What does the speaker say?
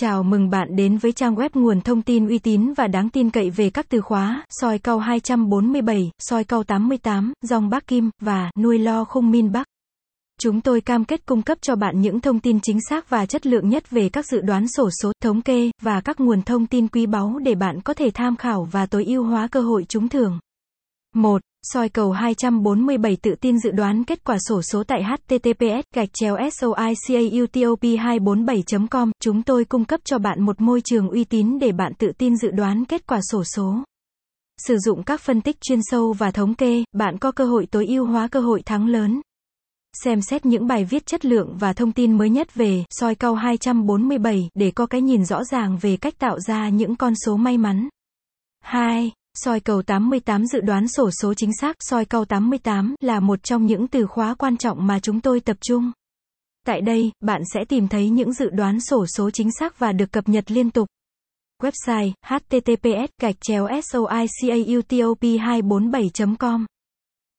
Chào mừng bạn đến với trang web nguồn thông tin uy tín và đáng tin cậy về các từ khóa, soi cao 247, soi cao 88, dòng Bắc Kim, và nuôi lo không min Bắc. Chúng tôi cam kết cung cấp cho bạn những thông tin chính xác và chất lượng nhất về các dự đoán sổ số, thống kê, và các nguồn thông tin quý báu để bạn có thể tham khảo và tối ưu hóa cơ hội trúng thưởng. 1. Soi cầu 247 tự tin dự đoán kết quả sổ số tại https gạch chéo soicautop247.com. Chúng tôi cung cấp cho bạn một môi trường uy tín để bạn tự tin dự đoán kết quả sổ số. Sử dụng các phân tích chuyên sâu và thống kê, bạn có cơ hội tối ưu hóa cơ hội thắng lớn. Xem xét những bài viết chất lượng và thông tin mới nhất về soi cầu 247 để có cái nhìn rõ ràng về cách tạo ra những con số may mắn. 2. Soi cầu 88 dự đoán sổ số chính xác, soi cầu 88 là một trong những từ khóa quan trọng mà chúng tôi tập trung. Tại đây, bạn sẽ tìm thấy những dự đoán sổ số chính xác và được cập nhật liên tục. Website https gạch chéo soicautop247.com